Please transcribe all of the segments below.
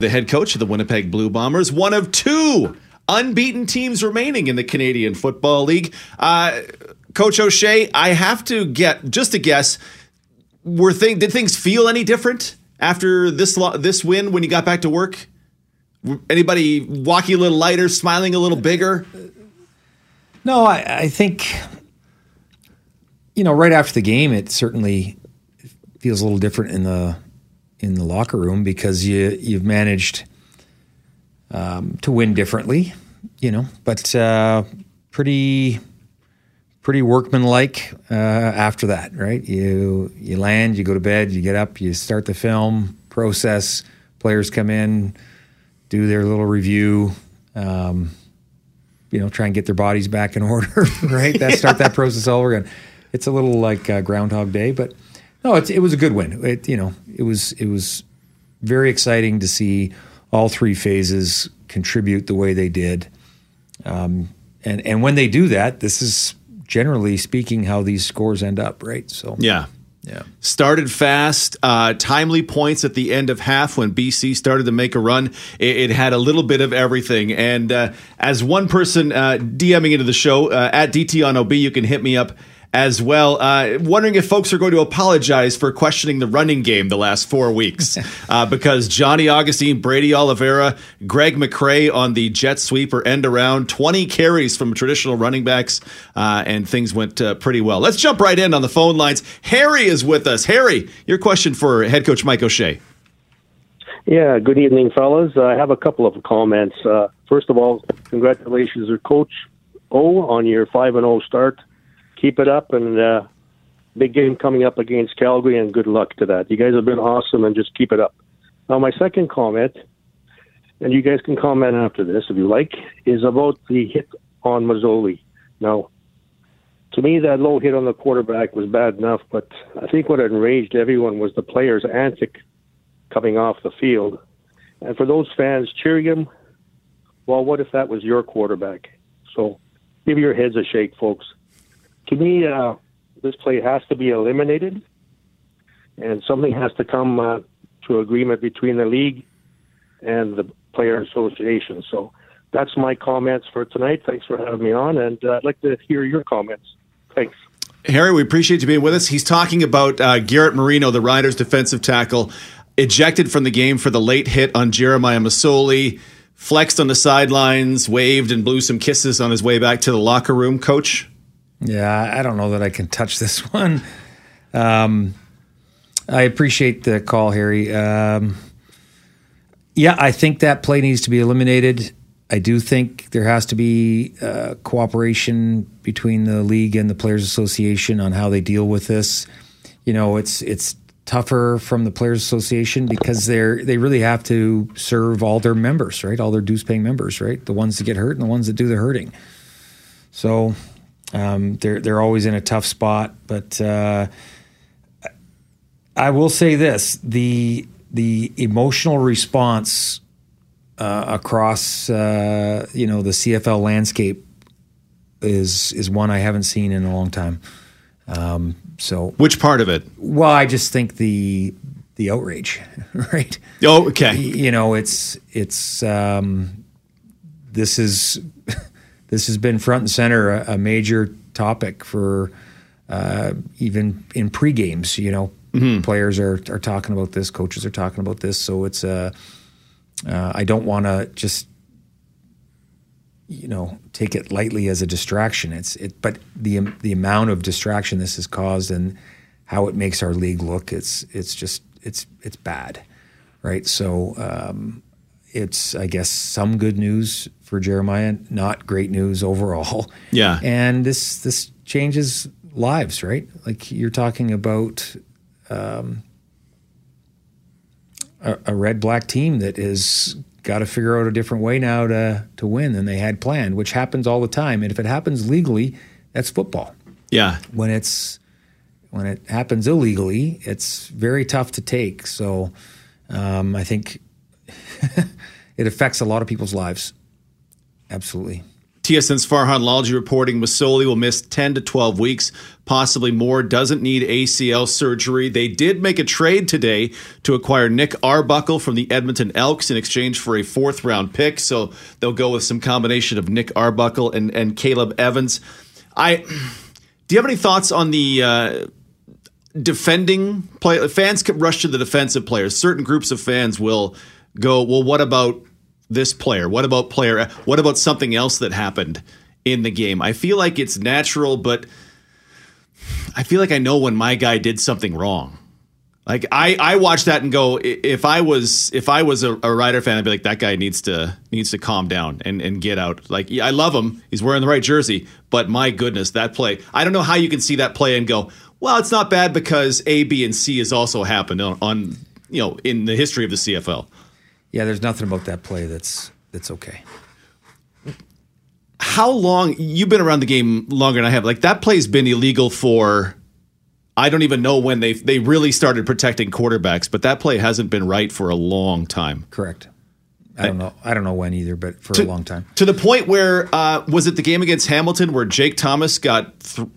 the head coach of the Winnipeg Blue Bombers, one of two unbeaten teams remaining in the Canadian Football League. Uh, coach O'Shea, I have to get just a guess. Were thing did things feel any different after this lo- this win when you got back to work? Anybody walking a little lighter, smiling a little bigger? No, I, I think you know right after the game, it certainly feels a little different in the in the locker room because you you've managed um, to win differently, you know, but uh, pretty pretty workmanlike uh, after that, right? You you land, you go to bed, you get up, you start the film process. Players come in, do their little review. Um, you know, try and get their bodies back in order, right? That start that process all over again. It's a little like uh, Groundhog Day, but no, it, it was a good win. It, you know, it was it was very exciting to see all three phases contribute the way they did. Um, and and when they do that, this is generally speaking how these scores end up, right? So Yeah. yeah. Started fast, uh, timely points at the end of half when BC started to make a run. It, it had a little bit of everything. And uh, as one person uh, DMing into the show uh, at DT on OB, you can hit me up as well. Uh, wondering if folks are going to apologize for questioning the running game the last four weeks uh, because Johnny Augustine, Brady Oliveira, Greg McCrae on the jet sweep or end around, 20 carries from traditional running backs, uh, and things went uh, pretty well. Let's jump right in on the phone lines. Harry is with us. Harry, your question for head coach Mike O'Shea. Yeah, good evening, fellas. I have a couple of comments. Uh, first of all, congratulations to Coach O on your 5 and 0 start. Keep it up, and uh, big game coming up against Calgary, and good luck to that. You guys have been awesome, and just keep it up. Now, my second comment, and you guys can comment after this if you like, is about the hit on Masoli. Now, to me, that low hit on the quarterback was bad enough, but I think what enraged everyone was the players' antic coming off the field. And for those fans cheering him, well, what if that was your quarterback? So give your heads a shake, folks. To me, uh, this play has to be eliminated, and something has to come uh, to agreement between the league and the player association. So that's my comments for tonight. Thanks for having me on, and uh, I'd like to hear your comments. Thanks. Harry, we appreciate you being with us. He's talking about uh, Garrett Marino, the Riders' defensive tackle, ejected from the game for the late hit on Jeremiah Masoli, flexed on the sidelines, waved and blew some kisses on his way back to the locker room. Coach, Yeah, I don't know that I can touch this one. Um, I appreciate the call, Harry. Um, yeah, I think that play needs to be eliminated. I do think there has to be uh, cooperation between the league and the Players Association on how they deal with this. You know, it's it's tougher from the Players Association because they're they really have to serve all their members, right? All their dues paying members, right? The ones that get hurt and the ones that do the hurting. So um, they're they're always in a tough spot, but uh, I will say this: the the emotional response uh, across uh, you know the CFL landscape is is one I haven't seen in a long time. Um, so, which part of it? well, I just think the the outrage, right? Oh, okay. you know it's it's um, this is this has been front and center a, a major topic for uh, even in pre games you know. Players are are talking about this coaches are talking about this so it's uh, uh, I don't want to just you know take it lightly as a distraction. It's it but the the amount of distraction this has caused and how it makes our league look it's it's just it's it's bad right? So um, it's I guess some good news for Jeremiah, not great news overall. Yeah. And this this changes lives, right? Like you're talking about um, a, a red black team that has got to figure out a different way now to to win than they had planned, which happens all the time. And if it happens legally, that's football. Yeah. When it's when it happens illegally, it's very tough to take. So um, I think it affects a lot of people's lives. Absolutely. TSN's Farhan Lalji reporting Masoli will miss 10 to 12 weeks, possibly more. Doesn't need ACL surgery. They did make a trade today to acquire Nick Arbuckle from the Edmonton Elks in exchange for a fourth round pick. So they'll go with some combination of Nick Arbuckle and, and Caleb Evans. I do you have any thoughts on the uh, defending play? Fans can rush to the defensive players. Certain groups of fans will go, well, what about this player? What about player? What about something else that happened in the game? I feel like it's natural, but I feel like I know when my guy did something wrong. Like I, I watch that and go, if I was if I was a, a Rider fan, I'd be like, that guy needs to needs to calm down and, and get out. Like I love him, he's wearing the right jersey, but my goodness, that play. I don't know how you can see that play and go, well, it's not bad because A, B, and C has also happened on, on you know in the history of the CFL. Yeah, there's nothing about that play that's that's okay. How long you've been around the game longer than I have? Like that play's been illegal for I don't even know when they they really started protecting quarterbacks, but that play hasn't been right for a long time. Correct. I don't know. I don't know when either, but for to, a long time. To the point where uh, was it the game against Hamilton where Jake Thomas got th-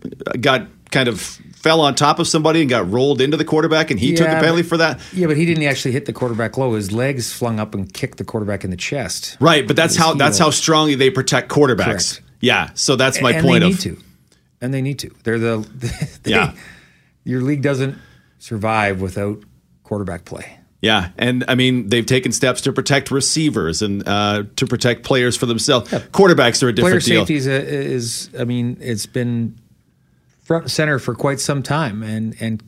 got kind of fell on top of somebody and got rolled into the quarterback, and he yeah, took the penalty but, for that. Yeah, but he didn't actually hit the quarterback low. His legs flung up and kicked the quarterback in the chest. Right, but that's how heel. that's how strongly they protect quarterbacks. Correct. Yeah, so that's my and point. They of, need to, and they need to. They're the they, yeah. Your league doesn't survive without quarterback play. Yeah, and I mean they've taken steps to protect receivers and uh, to protect players for themselves. Yeah. Quarterbacks are a different Player deal. safety is, is, I mean, it's been front and center for quite some time, and and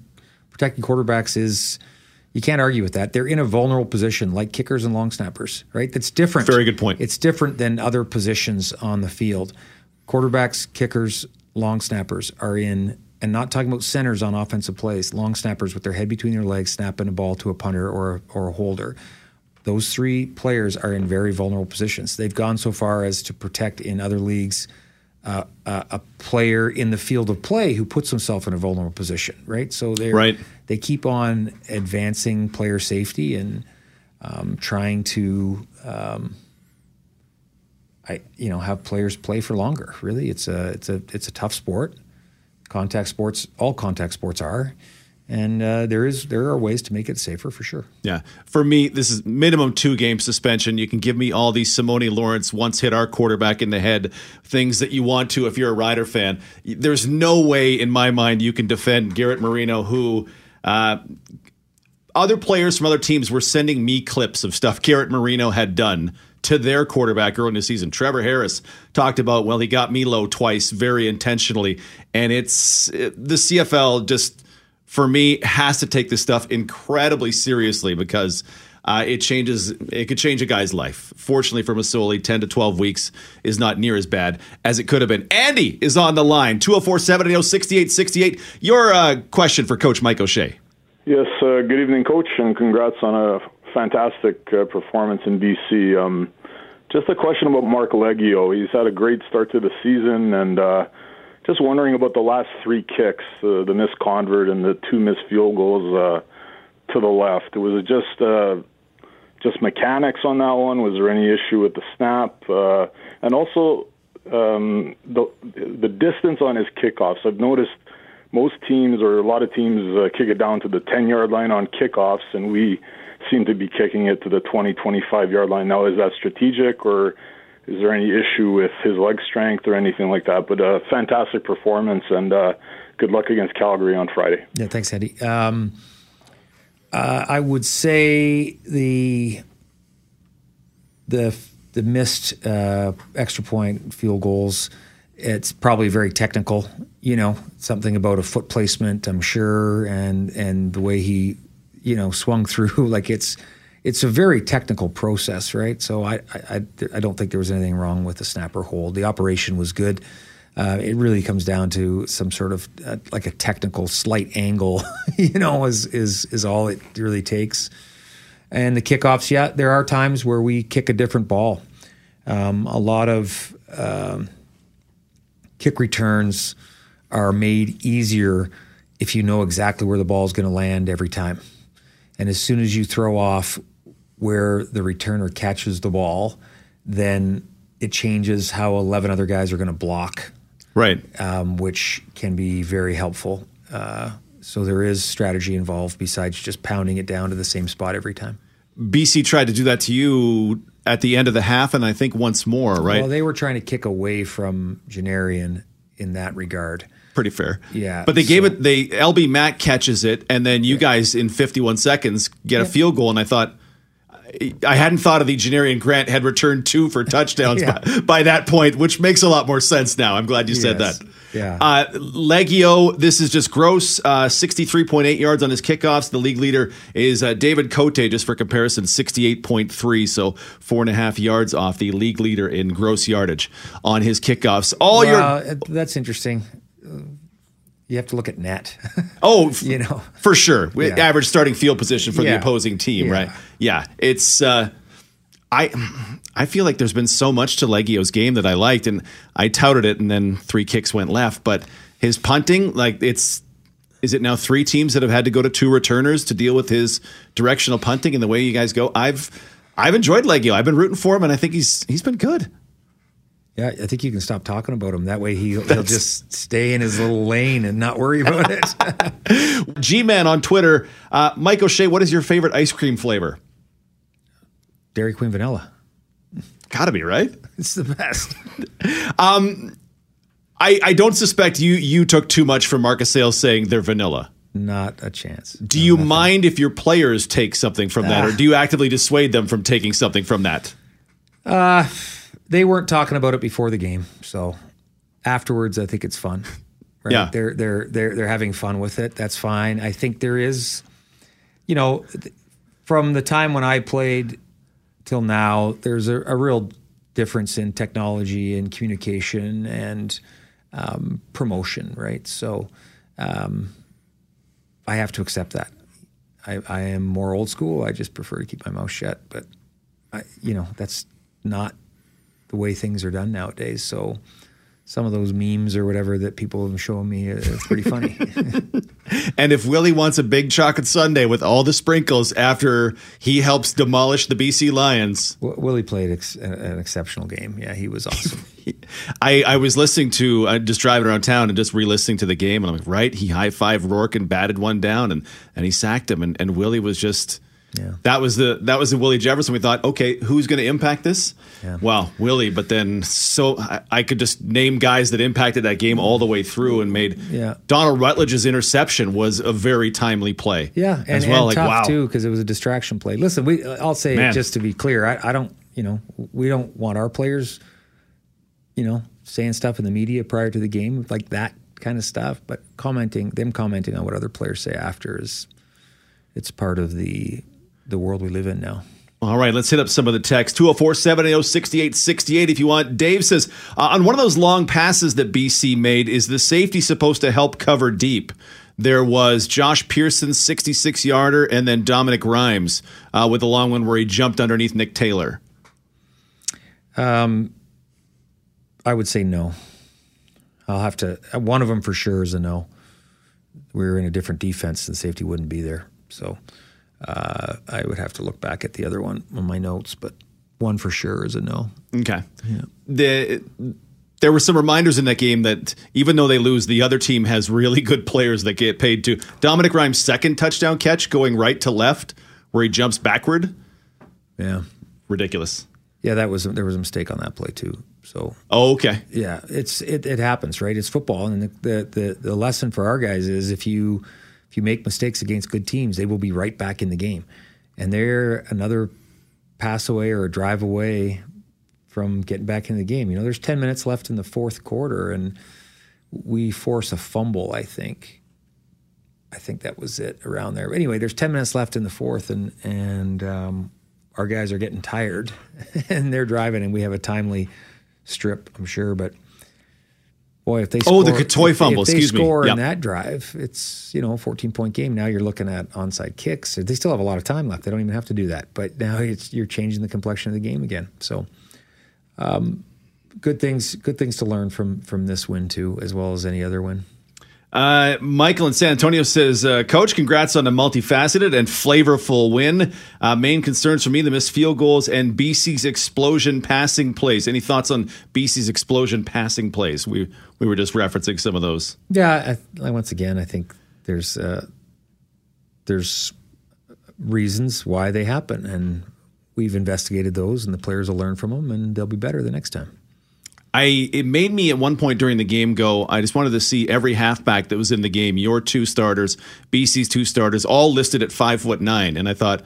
protecting quarterbacks is you can't argue with that. They're in a vulnerable position, like kickers and long snappers, right? That's different. Very good point. It's different than other positions on the field. Quarterbacks, kickers, long snappers are in and not talking about centers on offensive plays, long snappers with their head between their legs, snapping a ball to a punter or, or a holder. Those three players are in very vulnerable positions. They've gone so far as to protect in other leagues uh, a player in the field of play who puts himself in a vulnerable position, right? So they right. they keep on advancing player safety and um, trying to, um, I you know, have players play for longer. Really, it's a it's a it's a tough sport contact sports, all contact sports are. And uh, there is there are ways to make it safer for sure. Yeah, for me, this is minimum two game suspension. You can give me all these Simoni Lawrence once hit our quarterback in the head things that you want to if you're a Rider fan. There's no way in my mind you can defend Garrett Marino, who uh, other players from other teams were sending me clips of stuff Garrett Marino had done to their quarterback early in the season. Trevor Harris talked about, well, he got me low twice very intentionally. And it's it, the CFL just, for me, has to take this stuff incredibly seriously because uh, it changes, it could change a guy's life. Fortunately for Masoli, 10 to 12 weeks is not near as bad as it could have been. Andy is on the line, 204 780 6868. Your uh, question for Coach Mike O'Shea. Yes, uh, good evening, Coach, and congrats on a fantastic uh, performance in BC. Um, just a question about Marc Liegghio He's had a great start to the season, and uh, just wondering about the last three kicks, uh, the missed convert and the two missed field goals uh, to the left. Was it just uh, just mechanics on that one? Was there any issue with the snap? Uh, and also um, the the distance on his kickoffs. I've noticed most teams or a lot of teams uh, kick it down to the 10 yard line on kickoffs, and we seem to be kicking it to the 20, 25 yard line. Now, is that strategic or is there any issue with his leg strength or anything like that? But a fantastic performance and uh, good luck against Calgary on Friday. Yeah, thanks, Eddie. Um, uh, I would say the the the missed uh, extra point field goals. It's probably very technical, you know, something about a foot placement, I'm sure, and and the way he you know swung through like it's it's a very technical process, right? So I, I, I don't think there was anything wrong with the snapper hold. The operation was good. Uh, it really comes down to some sort of uh, like a technical slight angle, you know, is is is all it really takes. And the kickoffs, yeah, there are times where we kick a different ball. Um, a lot of um, kick returns are made easier if you know exactly where the ball is going to land every time. And as soon as you throw off where the returner catches the ball, then it changes how 11 other guys are going to block, Right. um, which can be very helpful. Uh, so there is strategy involved besides just pounding it down to the same spot every time. BC tried to do that to you at the end of the half, and I think once more, right? Well, they were trying to kick away from Janarion in that regard. Pretty fair. Yeah, But they gave so- it, they, LB Mack catches it, and then you guys in 51 seconds get a field goal, and I thought, I hadn't thought of the Janarion Grant had returned two for touchdowns Yeah. by, by that point, which makes a lot more sense now. I'm glad you said Yes. that. Yeah. Uh, Liegghio, this is just gross. Uh, 63.8 yards on his kickoffs. The league leader is uh, David Cote, just for comparison, 68.3. So four and a half yards off the league leader in gross yardage on his kickoffs. All your uh, that's interesting. You have to look at net. Oh, You know. for sure. Yeah. Average starting field position for the opposing team, Yeah. right? Yeah, it's. Uh, I I feel like there's been so much to Liegghio's game that I liked, and I touted it, and then three kicks went left. But his punting, like it's. Is it now three teams that have had to go to two returners to deal with his directional punting and the way you guys go? I've I've enjoyed Legio. I've been rooting for him, and I think he's he's been good. Yeah, I think you can stop talking about him. That way he, he'll just stay in his little lane and not worry about it. G Man on Twitter, uh, Mike O'Shea, what is your favorite ice cream flavor? Dairy Queen vanilla. Got to be right. It's the best. I, I don't suspect you you took too much from Marcus Sayles saying they're vanilla. Not a chance. Do you mind if your players take something from that, or Ah. do you actively dissuade them from taking something from that? They weren't talking about it before the game, so afterwards, I think it's fun. Right? Yeah. they're they're they're they're having fun with it. That's fine. I think there is, you know, th- from the time when I played till now, there's a, a real difference in technology and communication and um, promotion, right? So um, I have to accept that. I, I am more old school. I just prefer to keep my mouth shut. But I, you know, that's not the way things are done nowadays. So some of those memes or whatever that people have shown me, it's pretty funny. And if Willie wants a big chocolate sundae with all the sprinkles after he helps demolish the BC Lions, W- Willie played ex- an exceptional game. Yeah, he was awesome. I, I was listening to uh, just driving around town and just re-listening to the game, and I'm like, right, he high fived Rourke and batted one down, and and he sacked him, and, and Willie was just. Yeah. That was the that was the Willie Jefferson. We thought, okay, who's going to impact this? Yeah. Well, Willie, but then so I, I could just name guys that impacted that game all the way through and made. Yeah. Donald Rutledge's interception was a very timely play. Yeah, and, as well. and like tough wow, too because it was a distraction play. Listen, we I'll say Man. it just to be clear. I, I don't, you know, we don't want our players, you know, saying stuff in the media prior to the game like that kind of stuff. But commenting, them commenting on what other players say after is, it's part of the the world we live in now. All right, let's hit up some of the text. 204 780 6868 if you want. Dave says, uh, on one of those long passes that BC made, is the safety supposed to help cover deep? There was Josh Pearson's 66 yarder and then Dominique Rhymes uh, with the long one where he jumped underneath Nick Taylor. Um, I would say no. I'll have to. One of them for sure is a no. We were in a different defense, and safety wouldn't be there. So uh, I would have to look back at the other one on my notes, but one for sure is a no. Okay. The, there were some reminders in that game that even though they lose, the other team has really good players that get paid to. Dominique Rhymes' second touchdown catch going right to left where he jumps backward. Yeah, Ridiculous. yeah. That was there was a mistake on that play too. So Oh, okay. yeah, it's it, it happens, right? It's football, and the the the lesson for our guys is if you you make mistakes against good teams, they will be right back in the game, and they're another pass away or a drive away from getting back in the game. You know, there's 10 minutes left in the fourth quarter, and we force a fumble. I think. I think that was it around there. But anyway, there's 10 minutes left in the fourth, and and um, our guys are getting tired, and they're driving, and we have a timely strip, I'm sure, but. Boy, if they Oh, the score- Katoy if- fumble, if they excuse me. score Yep. in that drive, it's you know a 14 point game. Now you're looking at onside kicks. They still have a lot of time left. They don't even have to do that. But now it's you're changing the complexion of the game again. So, um, good things good things to learn from from this win too, as well as any other win. Uh, Michael in San Antonio says, uh, Coach, congrats on a multifaceted and flavorful win. Uh, main concerns for me the missed field goals and BC's explosion passing plays. Any thoughts on BC's explosion passing plays? We we were just referencing some of those. Yeah, I, once again, I think there's uh, there's reasons why they happen, and we've investigated those, and the players will learn from them, and they'll be better the next time. I it made me at one point during the game go. I just wanted to see every halfback that was in the game. Your two starters, BC's two starters, all listed at five foot nine, and I thought,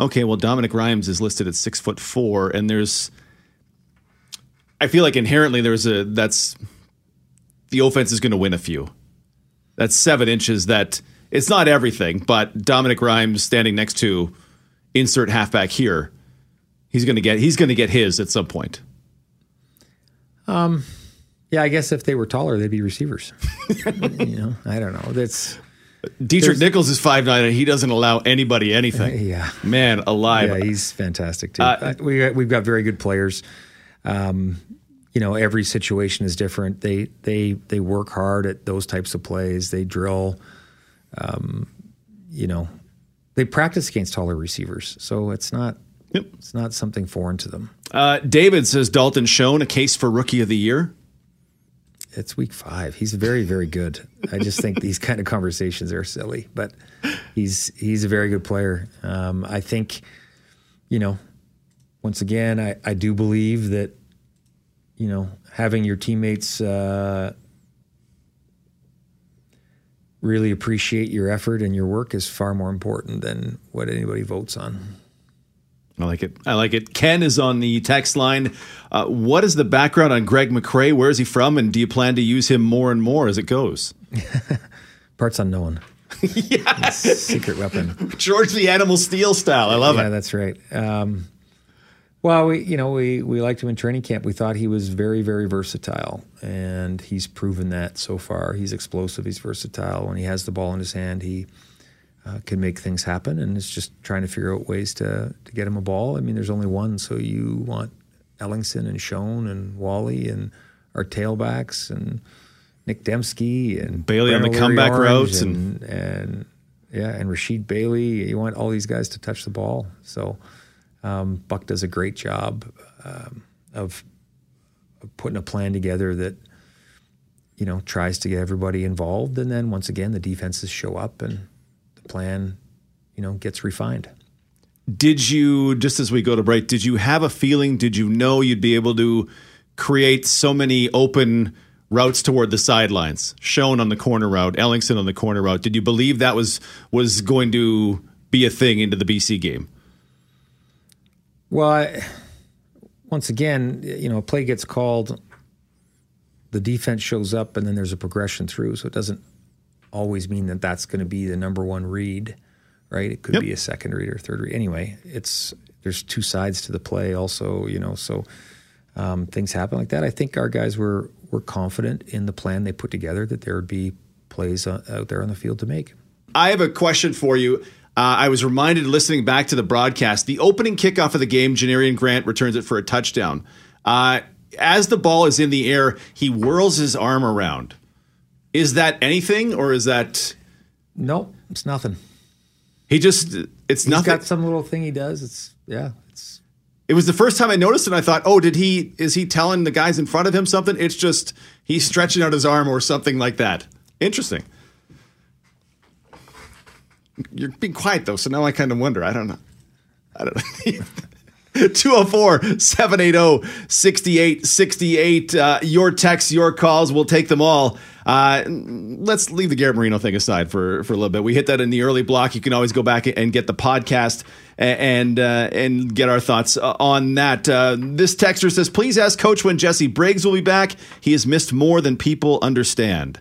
okay, well Dominique Rhymes is listed at six foot four, and there's. I feel like inherently there's a that's the offense is going to win a few. That's seven inches. That it's not everything, but Dominique Rhymes standing next to insert halfback here, he's going to get he's going to get his at some point. Um, yeah, I guess if they were taller, they'd be receivers. you know, I don't know. That's Deatrick Nichols is five nine, and he doesn't allow anybody anything. Uh, yeah, man, alive. Yeah, he's fantastic too. Uh, we we've got very good players. Um, you know, every situation is different. They they they work hard at those types of plays. They drill. Um, you know, they practice against taller receivers, so it's not Yep. It's not something foreign to them. Uh, David says Dalton Schoen a case for rookie of the year. It's week five. He's very, very good. I just think these kind of conversations are silly, but he's he's a very good player. Um, I think, you know, once again, I, I do believe that, you know, having your teammates uh, really appreciate your effort and your work is far more important than what anybody votes on. I like it. I like it. Ken is on the text line. Uh, what is the background on Greg McCrae? Where is he from? And do you plan to use him more and more as it goes? Parts unknown. yeah. Secret weapon. George the Animal Steele style. I love yeah, it. Yeah, that's right. Um, well, we you know we we liked him in training camp. We thought he was very very versatile, and he's proven that so far. He's explosive. He's versatile. When he has the ball in his hand, he uh, can make things happen, and it's just trying to figure out ways to to get him a ball. I mean, there's only one, so you want Ellingson and Schoen and Wally and our tailbacks and Nic Demski and Bailey on the comeback routes and, and, and yeah, and Rasheed Bailey. You want all these guys to touch the ball. So um, Buck does a great job um, of, of putting a plan together that you know tries to get everybody involved, and then once again the defenses show up and plan, you know, gets refined. Did you just as we go to break? Did you have a feeling? Did you know you'd be able to create so many open routes toward the sidelines? Schoen on the corner route, Ellingson on the corner route. Did you believe that was was going to be a thing into the BC game? Well, I, once again, you know, a play gets called, the defense shows up, and then there's a progression through. So it doesn't always mean that that's going to be the number one read, right? It could yep. be a second read or third read. Anyway, it's there's two sides to the play, also, you know. So um, things happen like that. I think our guys were were confident in the plan they put together that there would be plays uh, out there on the field to make. I have a question for you. Uh, I was reminded listening back to the broadcast, the opening kickoff of the game, Janarion Grant returns it for a touchdown. Uh, as the ball is in the air, he whirls his arm around. Is that anything, or is that? No, it's nothing. He just it's He's nothing. got some little thing he does. It's yeah. It's. It was the first time I noticed it. and I thought, oh, did he? Is he telling the guys in front of him something? It's just he's stretching out his arm or something like that. Interesting. You're being quiet though, so now I kind of wonder. I don't know. I don't know. 204 780 6868. Uh, your texts, your calls, we'll take them all. Uh, let's leave the Garrett Marino thing aside for, for a little bit. We hit that in the early block. You can always go back and get the podcast and uh, and get our thoughts uh, on that. Uh, this texter says, please ask Coach when Jesse Briggs will be back. He has missed more than people understand.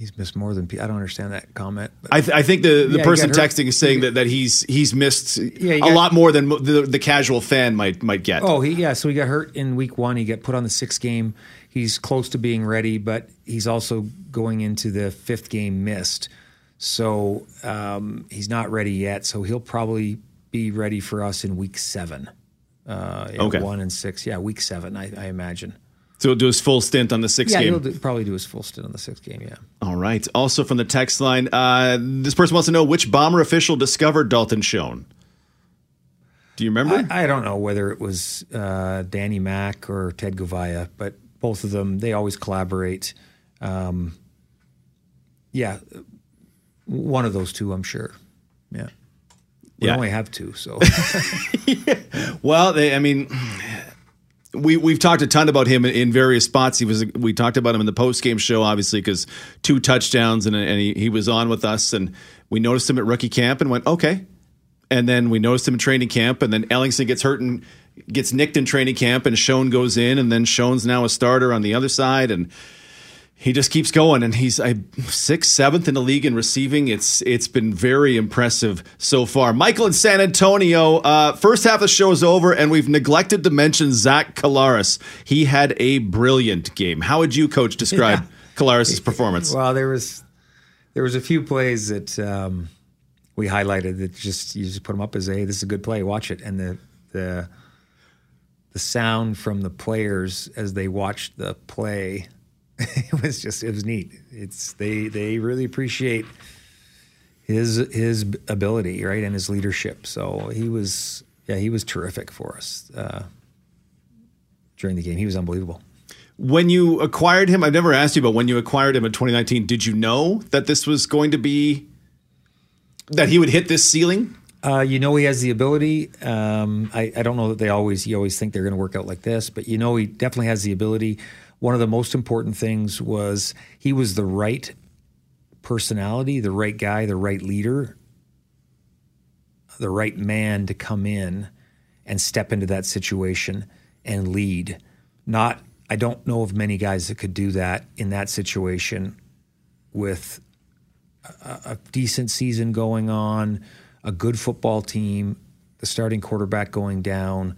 He's missed more than I don't understand that comment. I, th- I, think the, the yeah, person texting is saying that, that he's he's missed yeah, he got, a lot more than the, the casual fan might might get. Oh, he, yeah. So he got hurt in week one. He got put on the sixth game. He's close to being ready, but he's also going into the fifth game missed. So um, he's not ready yet. So he'll probably be ready for us in week seven. Uh, okay. One and six. Yeah, week seven, I, I imagine. So he'll do his full stint on the sixth Yeah, game. he'll do, probably do his full stint on the sixth game. Yeah. All right. Also from the text line, uh, this person wants to know which bomber official discovered Dalton Schoen. Do you remember? I, I don't know whether it was uh, Danny Mack or Ted Goveia, but both of them they always collaborate. Um, yeah, one of those two, I'm sure. Yeah, we Yeah. only have two, so Well, they, I mean, we we've talked a ton about him in, in various spots. He was we talked about him in the post game show, obviously, because two touchdowns and and he, he was on with us, and we noticed him at rookie camp and went okay, and then we noticed him in training camp, and then Ellingson gets hurt and gets nicked in training camp, and Schoen goes in, and then Schoen's now a starter on the other side, and he just keeps going and he's I, sixth, seventh in the league in receiving. It's it's been very impressive so far. Michael in San Antonio. Uh, first half of the show is over, and we've neglected to mention Zach Collaros. He had a brilliant game. How would you, coach, describe Yeah. Performance? well, there was there was a few plays that um, we highlighted that just you just put them up as a this is a good play, watch it, and the the the sound from the players as they watched the play it was just it was neat. It's they they really appreciate his his ability right and his leadership. So he was yeah he was terrific for us uh, during the game. He was unbelievable. When you acquired him, I've never asked you, but when you acquired him in 2019, did you know that this was going to be that he would hit this ceiling? Uh, you know he has the ability. Um, I, I don't know that they always you always think they're going to work out like this, but you know he definitely has the ability. One of the most important things was he was the right personality, the right guy, the right leader, the right man to come in and step into that situation and lead. Not I don't know of many guys that could do that in that situation with a decent season going on, a good football team, the starting quarterback going down,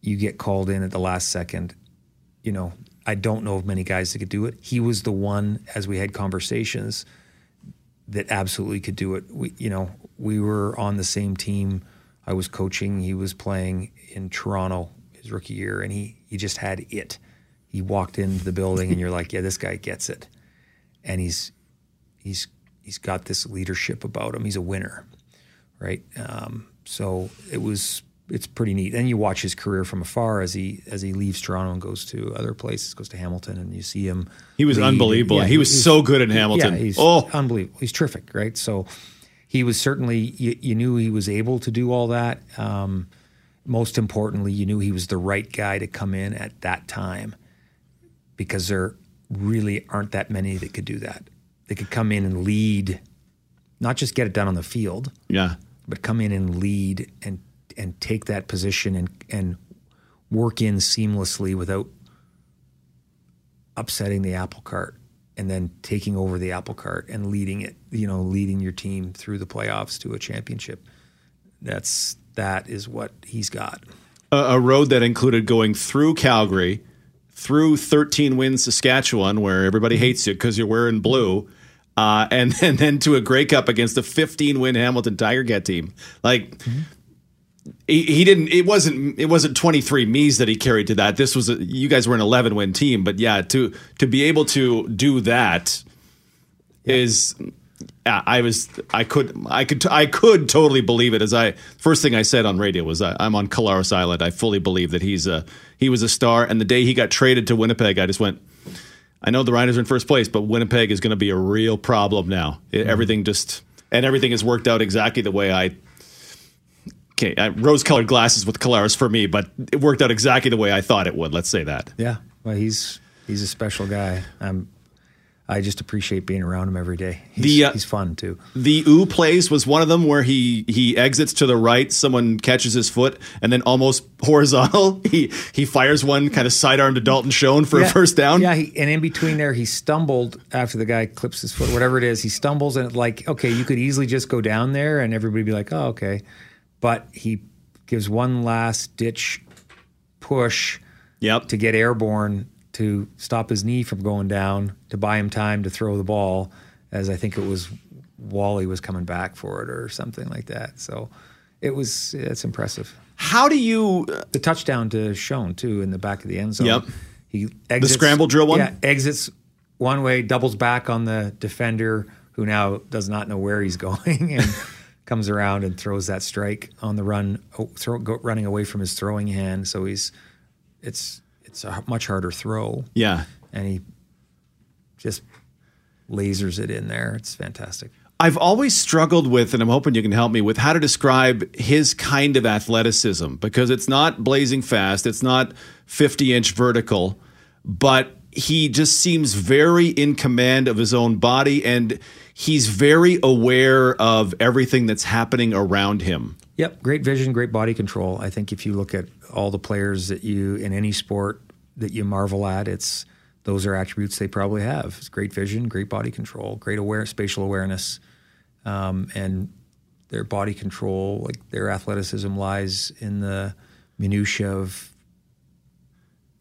you get called in at the last second. You know, I don't know of many guys that could do it. He was the one, as we had conversations, that absolutely could do it. We, you know, we were on the same team. I was coaching. He was playing in Toronto his rookie year, and he he just had it. He walked into the building, and you're like, yeah, this guy gets it, and he's he's he's got this leadership about him. He's a winner, right? Um, so it was it's pretty neat. Then you watch his career from afar as he as he leaves Toronto and goes to other places, goes to Hamilton, and you see him. He was lead. unbelievable. he was he's- so good in Hamilton. Yeah, he's oh, unbelievable. He's terrific, right? So he was certainly you, you knew he was able to do all that. Um, most importantly, you knew he was the right guy to come in at that time because there really aren't that many that could do that. They could come in and lead, not just get it done on the field, yeah. but come in and lead and and take that position and and work in seamlessly without upsetting the apple cart and then taking over the apple cart and leading it, you know, leading your team through the playoffs to a championship. That's that is what he's got. a, a road that included going through Calgary, through 13 wins Saskatchewan, where everybody hates you because you're wearing blue, uh, and, and then to a Grey Cup against a 15 win Hamilton Tiger Cat team. Like, he, he didn't. It wasn't. It wasn't 23 me's that he carried to that. This was. A, you guys were an 11 win team, but yeah, to to be able to do that is. yeah, I was. I could. I could. I could totally believe it. As I first thing I said on radio was, I, I'm on Collaros Island. I fully believe that he's a. He was a star. And the day he got traded to Winnipeg, I just went. I know the Riders are in first place, but Winnipeg is going to be a real problem now. It, mm-hmm. Everything just and everything has worked out exactly the way I. Okay, uh, rose-colored glasses with Collaros for me, but it worked out exactly the way I thought it would. Let's say that. Yeah, well, he's he's a special guy. I'm. I just appreciate being around him every day. He's, The, uh, he's fun too. The ooh plays was one of them where he he exits to the right, someone catches his foot, and then almost horizontal, he he fires one kind of sidearm to Dalton Schoen for a first down. Yeah, he, and in between there, he stumbled after the guy clips his foot, whatever it is. He stumbles, and it like, okay, you could easily just go down there, and everybody be like, oh, okay. But he gives one last ditch push Yep. to get airborne to stop his knee from going down to buy him time to throw the ball, as I think it was Wally was coming back for it or something like that. So it was it's impressive. How do you? Uh, the touchdown to Schoen too in the back of the end zone. Yep. He exits, scramble drill one? Yeah, exits one way, doubles back on the defender who now does not know where he's going and comes around and throws that strike on the run, throw, go, running away from his throwing hand. So he's it's it's a much harder throw. Yeah. and he just lasers it in there. It's fantastic. I've always struggled with, and I'm hoping you can help me with how to describe his kind of athleticism because it's not blazing fast, it's not 50 inch vertical, but he just seems very in command of his own body and he's very aware of everything that's happening around him. Yep, great vision, great body control. I think if you look at all the players that you in any sport that you marvel at, it's those are attributes they probably have. It's great vision, great body control, great aware spatial awareness, um, and their body control, like their athleticism, lies in the minutia of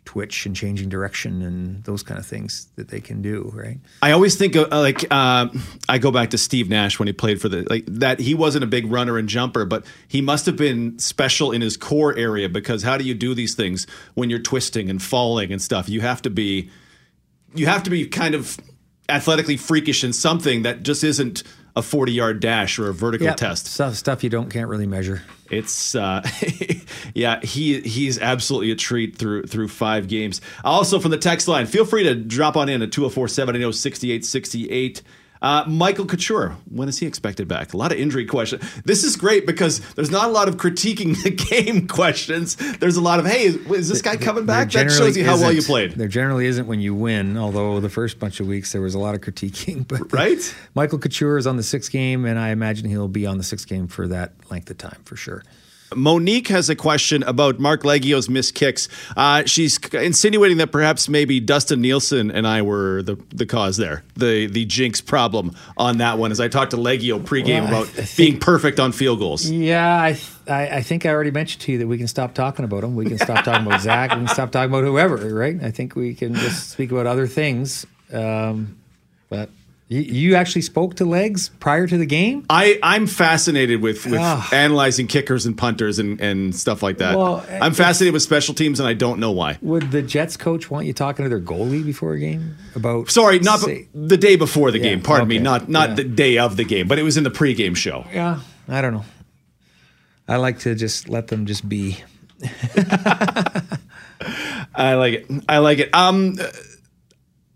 twitch and changing direction and those kind of things that they can do. Right. I always think of uh, like uh, I go back to Steve Nash when he played for the like that he wasn't a big runner and jumper, but he must have been special in his core area because how do you do these things when you're twisting and falling and stuff? You have to be you have to be kind of athletically freakish in something that just isn't a 40 yard dash or a vertical Yep, test. Stuff stuff you don't can't really measure. It's uh, yeah, he he's absolutely a treat through through five games. Also from the text line, feel free to drop on in at 204 780 6868. Uh, Michael Couture, when is he expected back? A lot of injury questions. This is great because there's not a lot of critiquing the game questions. There's a lot of, hey, is, is this guy coming back? That shows you how well you played. There generally isn't when you win, although the first bunch of weeks there was a lot of critiquing. But Right? Michael Couture is on the sixth game, and I imagine he'll be on the sixth game for that length of time for sure. Monique has a question about Marc Liegghio's missed kicks. Uh, she's insinuating that perhaps maybe Dustin Nielsen and I were the, the cause there, the the jinx problem on that one. As I talked to Leggio pregame Well, about think- being perfect on field goals. Yeah, I, I I think I already mentioned to you that we can stop talking about him. We can stop talking about Zach. We can stop talking about whoever, right? I think we can just speak about other things. Um, but you, you actually spoke to Legs prior to the game. I, I'm fascinated with, with Ah. analyzing kickers and punters and, and stuff like that. Well, I'm fascinated with special teams, and I don't know why. Would the Jets coach want you talking to their goalie before a game about? Sorry, not say- the day before the Yeah, game. Pardon me, not not Yeah. the day of the game, but it was in the pregame show. Yeah, I don't know. I like to just let them just be. I like it. I like it. Um,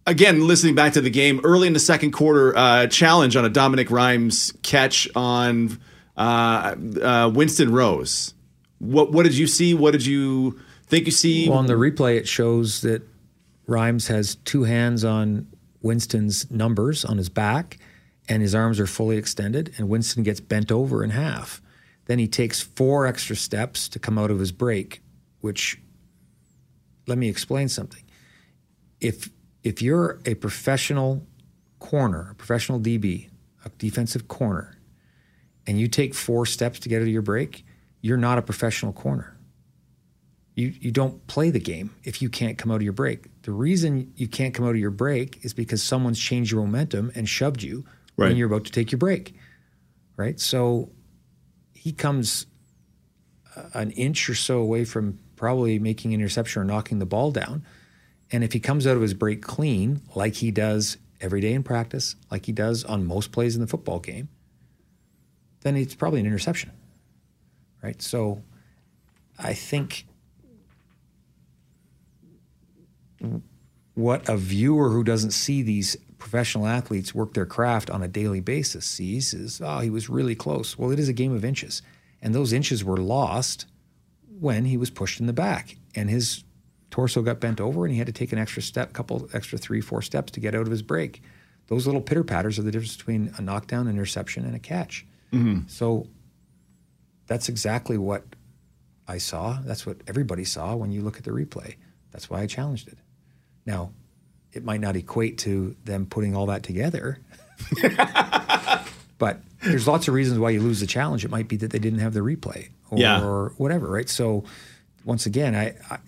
again, listening back to the game early in the second quarter, uh, challenge on a Dominique Rhymes catch on uh, uh, Winston Rose. What what did you see? What did you think you see? Well, on the replay, it shows that Rhymes has two hands on Winston's numbers on his back, and his arms are fully extended, and Winston gets bent over in half. Then he takes four extra steps to come out of his break, which let me explain something. If if you're a professional corner, a professional DB, a defensive corner, and you take four steps to get out of your break, you're not a professional corner you, you don't play the game if you can't come out of your break. The reason you can't come out of your break is because someone's changed your momentum and shoved you Right. when you're about to take your break. Right? So he comes uh, an inch or so away from probably making an interception or knocking the ball down. And if he comes out of his break clean, like he does every day in practice, like he does on most plays in the football game, then it's probably an interception. Right? So I think what a viewer who doesn't see these professional athletes work their craft on a daily basis sees is, oh, he was really close. Well, it is a game of inches. And those inches were lost when he was pushed in the back and his torso got bent over and he had to take an extra step, couple extra three, four steps to get out of his break. Those little pitter patters are the difference between a knockdown, an interception, and a catch. Mm-hmm. So that's exactly what I saw. That's what everybody saw when you look at the replay. That's why I challenged it. Now, it might not equate to them putting all that together, but there's lots of reasons why you lose the challenge. It might be that they didn't have the replay or Yeah. whatever, right? So, once again, I, I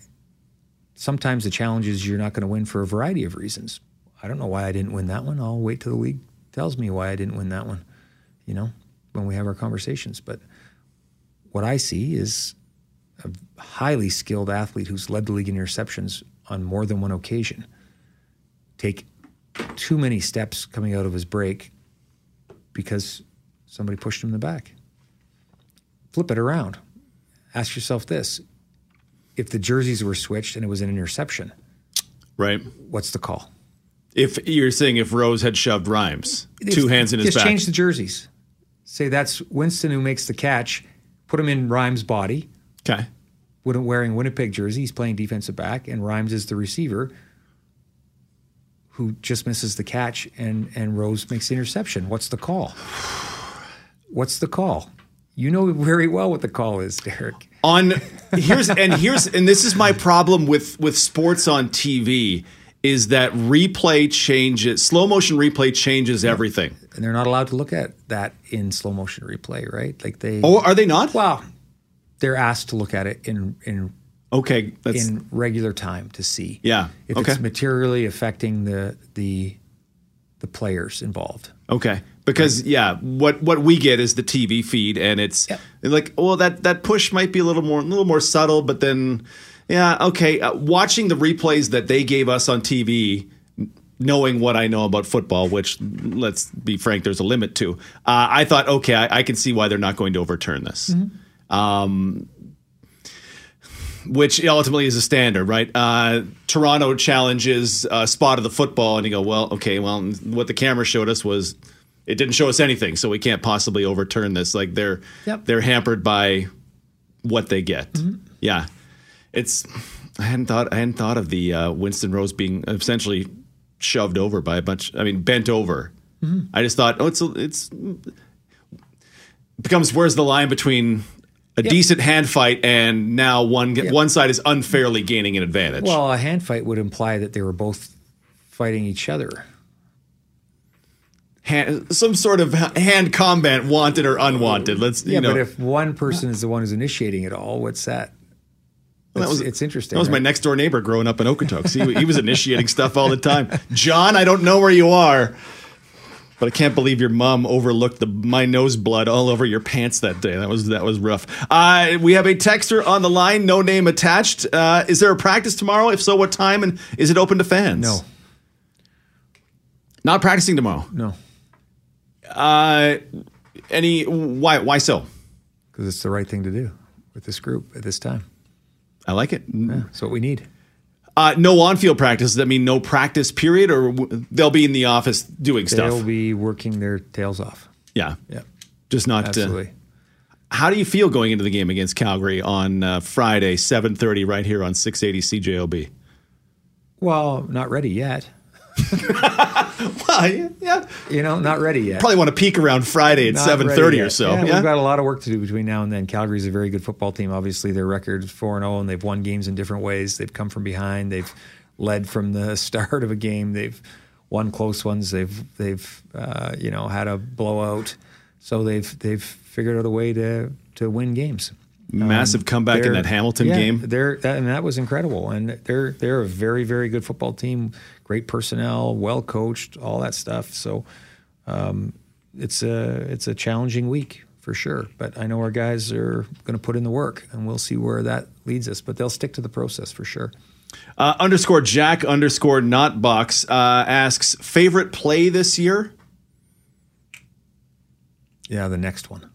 sometimes the challenge is you're not going to win for a variety of reasons. I don't know why I didn't win that one. I'll wait till the league tells me why I didn't win that one, you know, when we have our conversations. But what I see is a highly skilled athlete who's led the league in interceptions on more than one occasion take too many steps coming out of his break because somebody pushed him in the back. Flip it around. Ask yourself this if the jerseys were switched and it was an interception, Right. what's the call? If you're saying if Rose had shoved Rhymes, two hands in his Just back. change the jerseys. Say that's Winston who makes the catch. Put him in Rhymes' body. okay. Wearing Winnipeg jersey, he's playing defensive back, and Rhymes is the receiver who just misses the catch, and and Rose makes the interception. What's the call? What's the call? You know very well what the call is, Derek. on here's and here's and this is my problem with with sports on TV is that replay changes slow motion replay changes everything. And they're not allowed to look at that in slow motion replay, right? Like they. Oh, are they not? Well, they're asked to look at it in in Okay, that's in regular time to see. Yeah, If okay. it's materially affecting the the the players involved. okay. Because yeah, what what we get is the TV feed and it's like, well that that push might be a little more a little more subtle, but then yeah, okay, uh, watching the replays that they gave us on TV knowing what I know about football, which let's be frank, there's a limit to. Uh, I thought, okay, I, I can see why they're not going to overturn this. Um, which ultimately is a standard, right? Uh, Toronto challenges uh, spot of the football, and you go, well, okay, well, what the camera showed us was it didn't show us anything, so we can't possibly overturn this. Like they're Yep. they're hampered by what they get. Yeah, it's I hadn't thought I hadn't thought of the uh, Winston Rose being essentially shoved over by a bunch. I mean, bent over. I just thought, oh, it's it's becomes where's the line between a decent hand fight and now one one side is unfairly gaining an advantage. Well, a hand fight would imply that they were both fighting each other. hand, some sort of hand combat, wanted or unwanted. Let's you Yeah, know. but if one person is the one who's initiating it all, what's that? Well, It's- it's interesting, That was my next door neighbor growing up in Okotoks. He, he was initiating stuff all the time. John, I don't know where you are, but I can't believe your mom overlooked the my nose blood all over your pants that day. That was that was rough. Uh, we have a texter on the line, no name attached. Uh, is there a practice tomorrow? If so, what time? And is it open to fans? No, not practicing tomorrow. no, Uh, any? Why? Why so? because it's the right thing to do with this group at this time. I like it. That's what we need. Uh, no on-field practice. Does that mean no practice period, or w- they'll be in the office doing stuff? They'll be working their tails off. yeah, Yeah, just not. Uh, absolutely. how do you feel going into the game against Calgary on uh, Friday, seven thirty, right here on six eighty CJOB? well, not ready yet. Well, yeah, yeah. You know, not ready yet. Probably want to peak around Friday at seven thirty or so. Yeah, Yeah, we've got a lot of work to do between now and then. Calgary's a very good football team. Obviously, their record is four and zero, and they've won games in different ways. They've come from behind. They've led from the start of a game. They've won close ones. They've they've uh, you know had a blowout. So they've they've figured out a way to to win games. Massive comeback in that Hamilton yeah, game. They're that, and that was incredible. And they're they're a very very good football team. Great personnel, well coached, all that stuff. So um, it's a it's a challenging week for sure. But I know our guys are going to put in the work, and we'll see where that leads us. But they'll stick to the process for sure. Uh, underscore Jack underscore not box uh, asks favorite play this year. Yeah, the next one.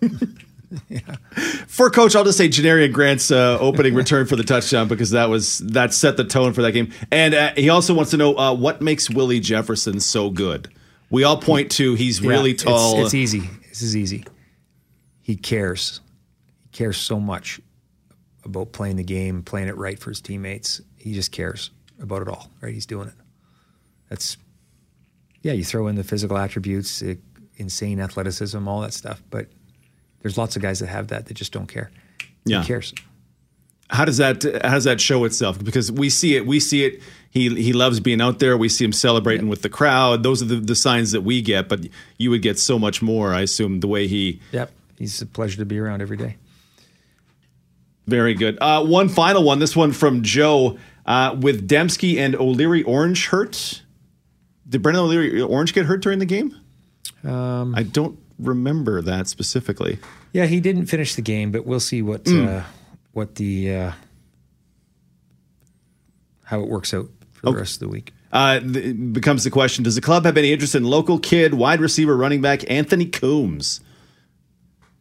For coach, I'll just say Janarion Grant's uh, opening return for the touchdown because that was that set the tone for that game. And uh, he also wants to know uh, what makes Willie Jefferson so good. We all point to he's really Yeah, it's- tall. It's, easy. This is easy. He cares. He cares so much about playing the game, playing it right for his teammates. He just cares about it all. Right? He's doing it. That's yeah. You throw in the physical attributes, uh, insane athleticism, all that stuff. But there's lots of guys that have that that just don't care. Yeah. He cares. how does that how does that show itself? Because we see it, we see it. He he loves being out there. We see him celebrating with the crowd. Those are the, the signs that we get. But you would get so much more, I assume, the way he. Yep. He's a pleasure to be around every day. Very good. Uh, one final one. This one from Joe uh, with Demski and O'Leary Orange hurt. Did Brendan O'Leary Orange get hurt during the game? Um, I don't remember that specifically. Yeah, he didn't finish the game, but we'll see what Hmm. uh, what the uh, how it works out for the rest of the week. Uh, th- becomes the question: Does the club have any interest in local kid wide receiver running back Anthony Coombs?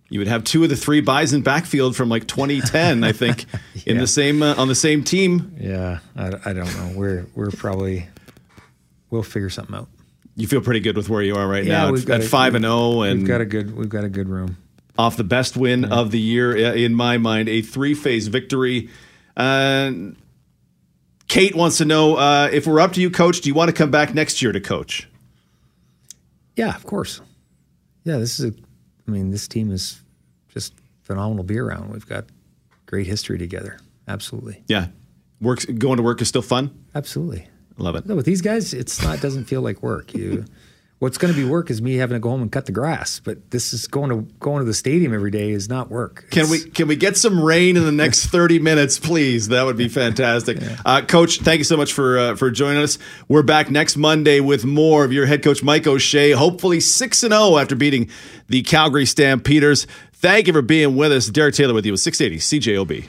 You would have two of the three Bison backfield from like 2010, I think, in the same uh, on the same team. Yeah, I, I don't know. We're we're probably we'll figure something out. You feel pretty good with where you are right Yeah, now we've at, got at a- five and zero, and We've got a good we've got a good room. off the best win of the year uh, in my mind, a three phase victory. Uh, Kate wants to know uh, if we're up to you, Coach. Do you want to come back next year to coach? Yeah, of course. Yeah, this is a. I mean, this team is just phenomenal to be around. We've got great history together. Absolutely, Yeah, works going to work is still fun. absolutely. Love it. No, with these guys, it's not. Doesn't feel like work. You, what's going to be work is me having to go home and cut the grass. But this is going to going to the stadium every day is not work. Can It's- we can we get some rain in the next thirty minutes, please? That would be fantastic. Uh, coach, thank you so much for uh, for joining us. We're back next Monday with more of your head coach Mike O'Shea. Hopefully six and zero after beating the Calgary Stampeders. Thank you for being with us. Derek Taylor with you with six eighty CJOB.